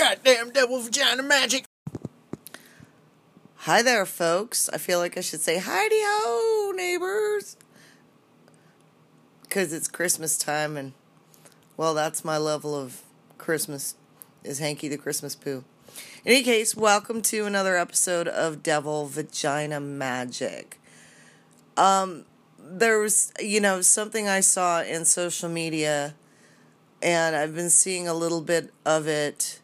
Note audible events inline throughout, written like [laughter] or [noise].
Goddamn devil vagina magic. Hi there, folks. I feel like I should say hi ho, neighbors. Because it's Christmas time, and, well, that's my level of Christmas, is Hankey the Christmas Poo. In any case, welcome to another episode of Devil Vagina Magick. Um, there was, you know, something I saw in social media, and I've been seeing a little bit of it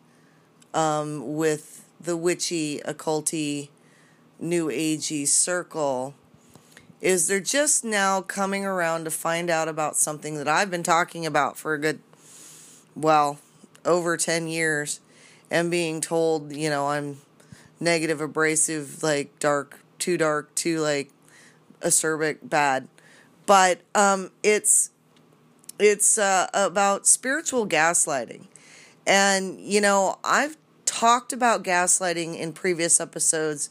um, with the witchy, occulty, new agey circle. Is they're just now coming around to find out about something that I've been talking about for a good, well, over 10 years and being told, you know, I'm negative, abrasive, like dark, too dark, too like acerbic, bad. But um, it's it's uh, about spiritual gaslighting, and you know I've talked about gaslighting in previous episodes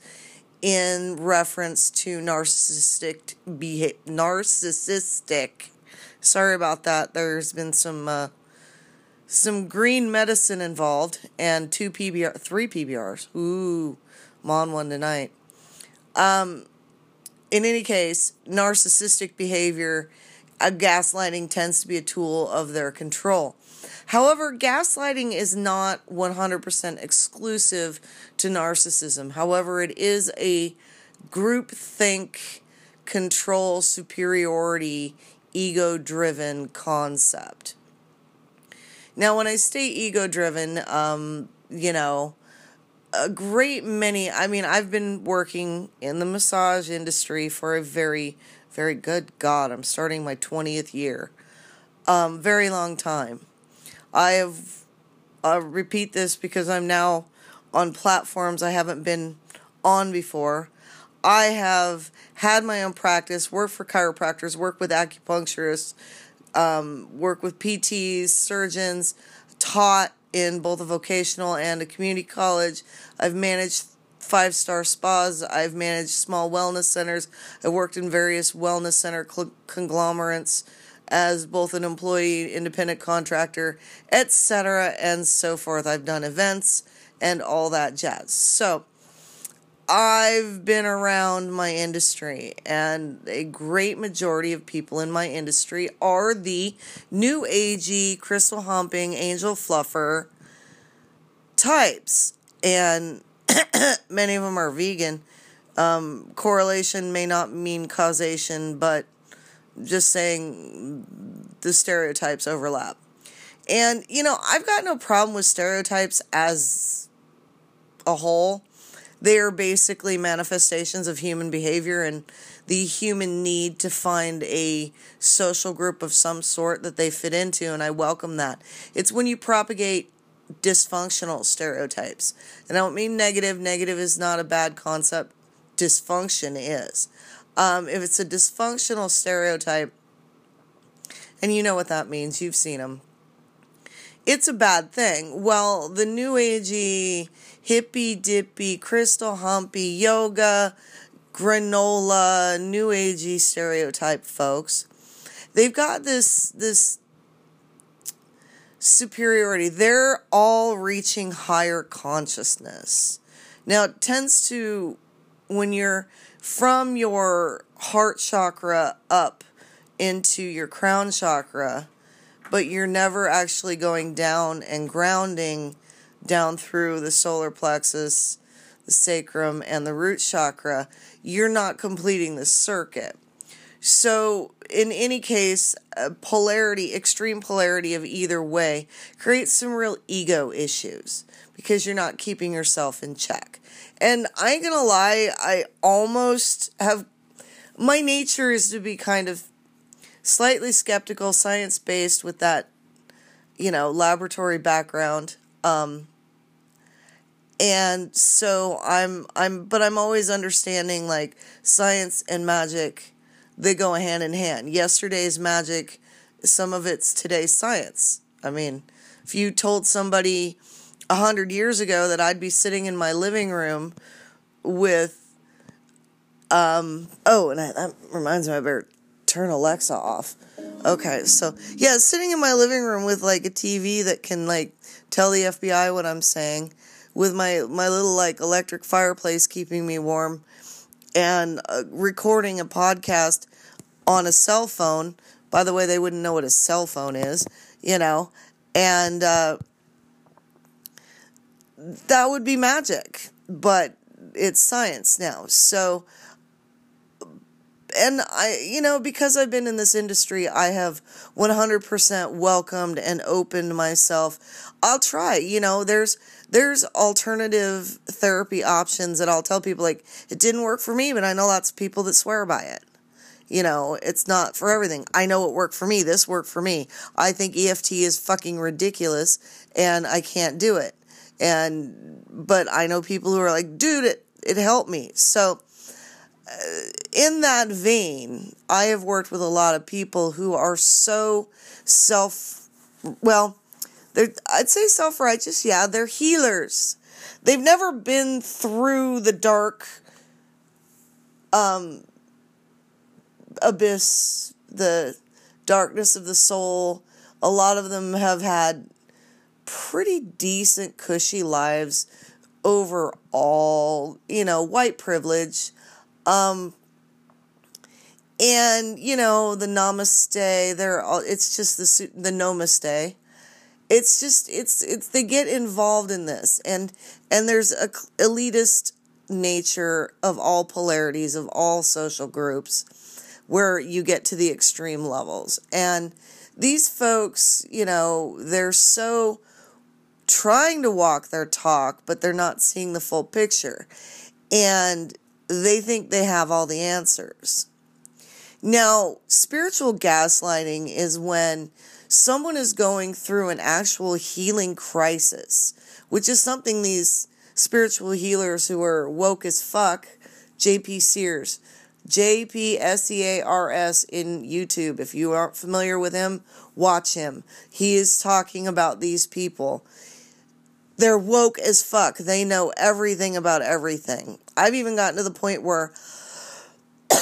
in reference to narcissistic behavior. Narcissistic. Sorry about that. There's been some. Uh, some green medicine involved and two PBR, three PBRs. Ooh, I'm on one tonight. Um, in any case, narcissistic behavior, uh, gaslighting tends to be a tool of their control. However, gaslighting is not 100% exclusive to narcissism. However, it is a group think, control, superiority, ego driven concept. Now, when I say ego driven, um, you know, a great many, I mean, I've been working in the massage industry for a very, very good God, I'm starting my 20th year. Um, very long time. I have, uh, repeat this because I'm now on platforms I haven't been on before. I have had my own practice, worked for chiropractors, worked with acupuncturists, um, work with PTs, surgeons, taught in both a vocational and a community college. I've managed five star spas. I've managed small wellness centers. I've worked in various wellness center cl- conglomerates as both an employee, independent contractor, etc., and so forth. I've done events and all that jazz. So, I've been around my industry, and a great majority of people in my industry are the new agey, crystal humping, angel fluffer types. And [coughs] many of them are vegan. Um, correlation may not mean causation, but just saying the stereotypes overlap. And, you know, I've got no problem with stereotypes as a whole they are basically manifestations of human behavior and the human need to find a social group of some sort that they fit into, and I welcome that. It's when you propagate dysfunctional stereotypes. And I don't mean negative, negative is not a bad concept, dysfunction is. Um, if it's a dysfunctional stereotype, and you know what that means, you've seen them, it's a bad thing. Well, the new agey hippy dippy, crystal humpy, yoga, granola, new agey stereotype folks. They've got this this superiority. They're all reaching higher consciousness. Now it tends to when you're from your heart chakra up into your crown chakra, but you're never actually going down and grounding down through the solar plexus, the sacrum, and the root chakra, you're not completing the circuit. So, in any case, polarity, extreme polarity of either way, creates some real ego issues because you're not keeping yourself in check. And I ain't gonna lie, I almost have. My nature is to be kind of slightly skeptical, science based with that, you know, laboratory background. Um, and so i'm i'm but i'm always understanding like science and magic they go hand in hand. Yesterday's magic some of it's today's science. I mean if you told somebody a hundred years ago that i'd be sitting in my living room with um oh and I, that reminds me i better turn alexa off. Okay so yeah sitting in my living room with like a tv that can like tell the FBI what I'm saying with my my little like electric fireplace keeping me warm and uh, recording a podcast on a cell phone. By the way, they wouldn't know what a cell phone is, you know, and uh, that would be magic, but it's science now. So, and I, you know, because I've been in this industry, I have 100% welcomed and opened myself. I'll try, you know, there's, there's alternative therapy options that I'll tell people like it didn't work for me, but I know lots of people that swear by it. You know, it's not for everything. I know it worked for me. This worked for me. I think EFT is fucking ridiculous and I can't do it. And but I know people who are like, "Dude, it it helped me." So uh, in that vein, I have worked with a lot of people who are so self well, they're I'd say self-righteous. Yeah, they're healers. They've never been through the dark um abyss, the darkness of the soul. A lot of them have had pretty decent, cushy lives overall, you know, white privilege. Um, and you know the namaste they're all it's just the the namaste it's just it's it's they get involved in this and and there's a elitist nature of all polarities of all social groups where you get to the extreme levels. And these folks, you know, they're so trying to walk their talk, but they're not seeing the full picture. And they think they have all the answers. Now, spiritual gaslighting is when someone is going through an actual healing crisis, which is something these spiritual healers who are woke as fuck, JP Sears, J P S E A R S in YouTube. If you aren't familiar with him, watch him. He is talking about these people. They're woke as fuck. They know everything about everything. I've even gotten to the point where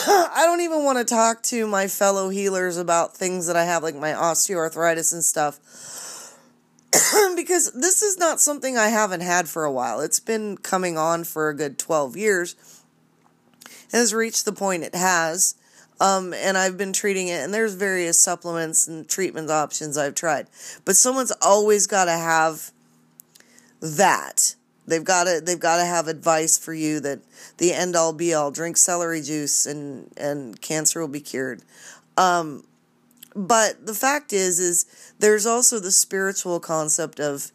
[coughs] I don't even want to talk to my fellow healers about things that I have, like my osteoarthritis and stuff. [coughs] because this is not something I haven't had for a while. It's been coming on for a good 12 years It has reached the point it has. Um, and I've been treating it, and there's various supplements and treatment options I've tried. But someone's always got to have that. They've got to they've got to have advice for you that the end all be all. Drink celery juice and and cancer will be cured. Um, but the fact is is there's also the spiritual concept of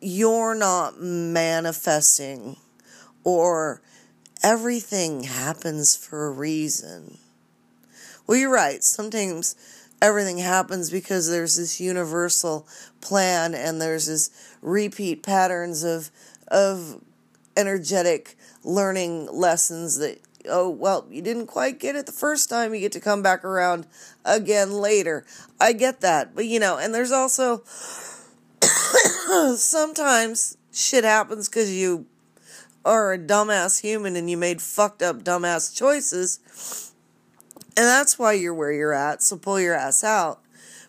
you're not manifesting or everything happens for a reason. Well, you're right. Sometimes everything happens because there's this universal plan and there's this repeat patterns of of energetic learning lessons that oh well you didn't quite get it the first time you get to come back around again later i get that but you know and there's also [coughs] sometimes shit happens because you are a dumbass human and you made fucked up dumbass choices. And that's why you're where you're at, so pull your ass out.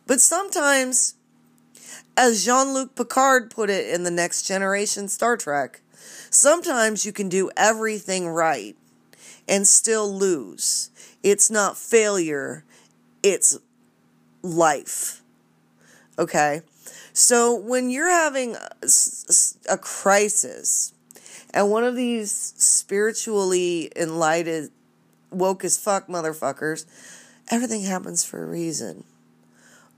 But sometimes, as Jean Luc Picard put it in the next generation Star Trek, sometimes you can do everything right and still lose. It's not failure, it's life. Okay? So when you're having a, crisis, and one of these spiritually enlightened, woke as fuck motherfuckers, everything happens for a reason.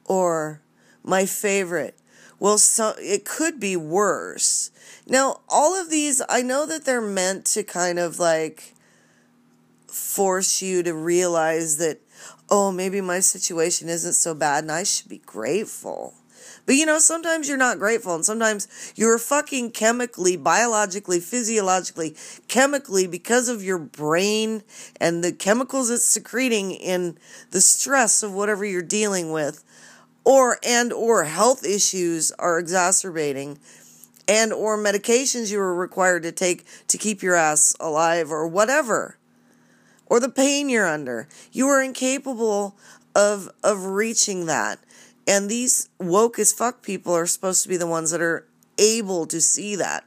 Or, my favorite, well, so, it could be worse. Now, all of these, I know that they're meant to kind of like force you to realize that, oh, maybe my situation isn't so bad and I should be grateful. But you know, sometimes you're not grateful, and sometimes you're fucking chemically, biologically, physiologically, chemically, because of your brain and the chemicals it's secreting in the stress of whatever you're dealing with, or and or health issues are exacerbating and or medications you are required to take to keep your ass alive or whatever or the pain you're under. You are incapable of of reaching that And these woke as fuck people are supposed to be the ones that are able to see that.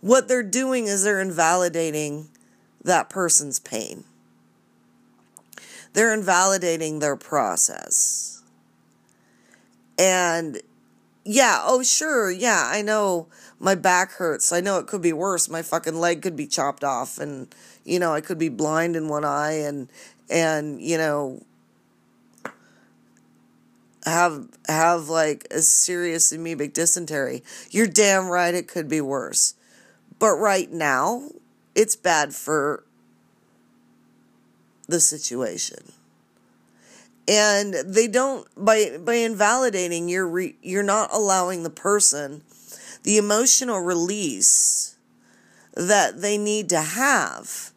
What they're doing is they're invalidating that person's pain. They're invalidating their process. And yeah, oh sure, yeah, I know my back hurts. I know it could be worse. My fucking leg could be chopped off and you know, I could be blind in one eye and and you know have have like a serious amoebic dysentery. You're damn right it could be worse. But right now, it's bad for the situation. And they don't by by invalidating you're re, you're not allowing the person the emotional release that they need to have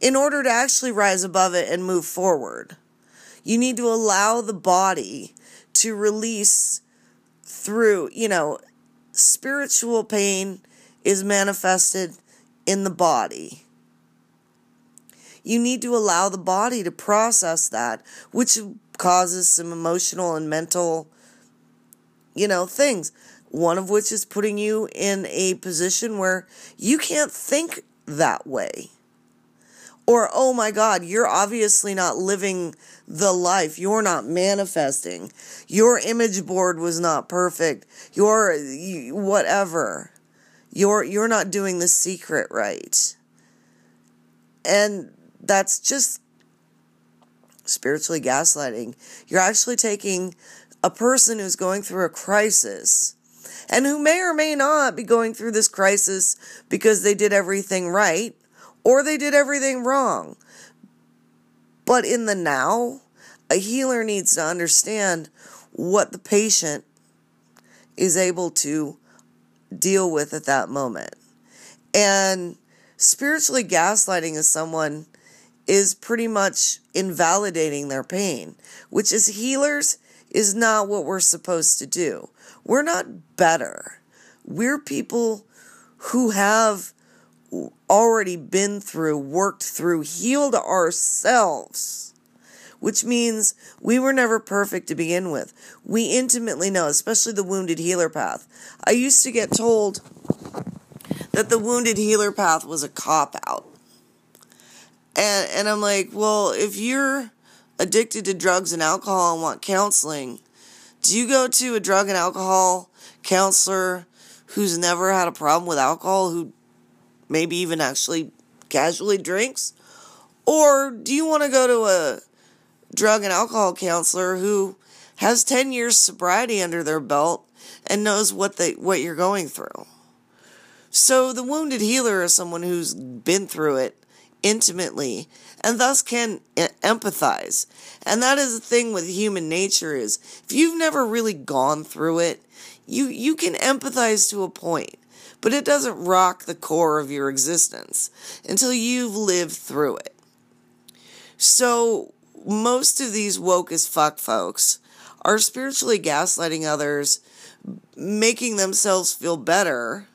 in order to actually rise above it and move forward. You need to allow the body to release through, you know, spiritual pain is manifested in the body. You need to allow the body to process that, which causes some emotional and mental, you know, things. One of which is putting you in a position where you can't think that way. Or, oh my God, you're obviously not living the life. You're not manifesting. Your image board was not perfect. Your whatever. You're you're not doing the secret right. And that's just spiritually gaslighting. You're actually taking a person who's going through a crisis and who may or may not be going through this crisis because they did everything right or they did everything wrong. But in the now, a healer needs to understand what the patient is able to deal with at that moment. And spiritually gaslighting is someone is pretty much invalidating their pain, which as healers is not what we're supposed to do. We're not better. We're people who have already been through, worked through, healed ourselves, which means we were never perfect to begin with. We intimately know, especially the wounded healer path. I used to get told that the wounded healer path was a cop out. And and I'm like, well, if you're addicted to drugs and alcohol and want counseling, do you go to a drug and alcohol counselor who's never had a problem with alcohol, who maybe even actually casually drinks? Or do you want to go to a drug and alcohol counselor who has 10 years sobriety under their belt and knows what they what you're going through? So the wounded healer is someone who's been through it intimately and thus can empathize. And that is the thing with human nature is if you've never really gone through it, you you can empathize to a point, but it doesn't rock the core of your existence until you've lived through it. So most of these woke as fuck folks are spiritually gaslighting others, making themselves feel better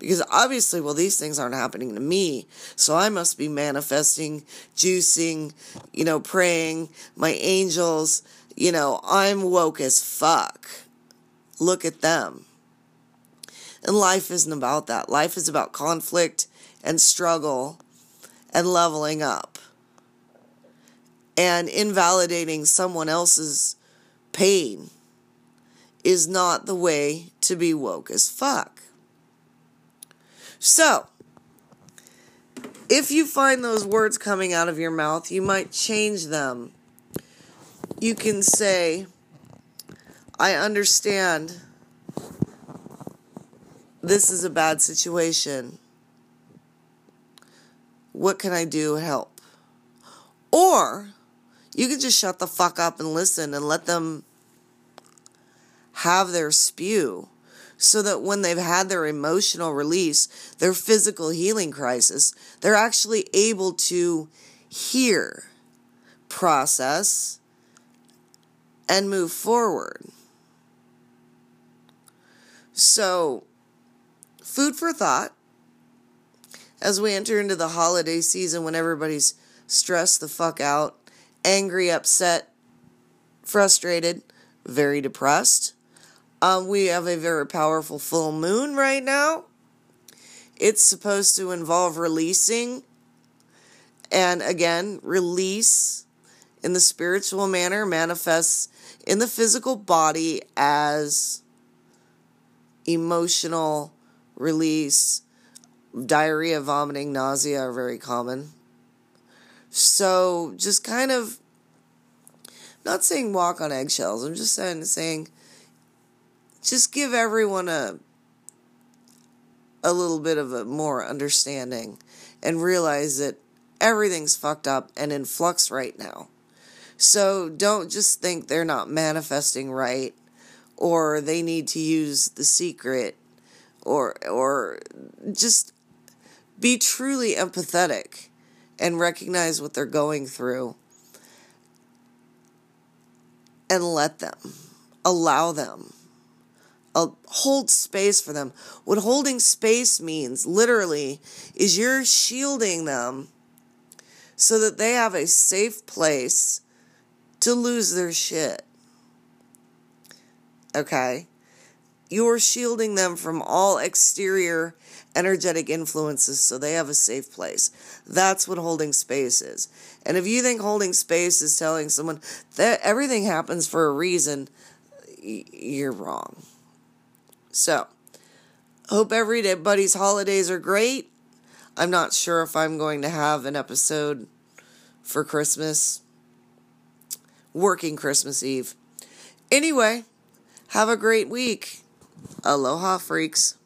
because obviously, well, these things aren't happening to me. So I must be manifesting, juicing, you know, praying, my angels. You know, I'm woke as fuck. Look at them. And life isn't about that. Life is about conflict and struggle and leveling up and invalidating someone else's pain is not the way to be woke as fuck. So, if you find those words coming out of your mouth, you might change them. You can say, I understand this is a bad situation. What can I do help? Or you can just shut the fuck up and listen and let them have their spew so that when they've had their emotional release, their physical healing crisis, they're actually able to hear, process, and move forward. So, food for thought as we enter into the holiday season when everybody's stressed the fuck out, angry, upset, frustrated, very depressed. Um, we have a very powerful full moon right now. It's supposed to involve releasing, and again, release in the spiritual manner manifests in the physical body as emotional release. Diarrhea, vomiting, nausea are very common. So just kind of not saying walk on eggshells. I'm just saying saying just give everyone a a little bit of a more understanding and realize that everything's fucked up and in flux right now. So don't just think they're not manifesting right or they need to use the secret or or just be truly empathetic and recognize what they're going through and let them allow them uh, hold space for them. What holding space means literally is you're shielding them so that they have a safe place to lose their shit. Okay you're shielding them from all exterior energetic influences so they have a safe place. That's what holding space is. And if you think holding space is telling someone that everything happens for a reason, you're wrong. So, hope everybody's holidays are great. I'm not sure if I'm going to have an episode for Christmas, working Christmas Eve. Anyway, have a great week. Aloha, freaks.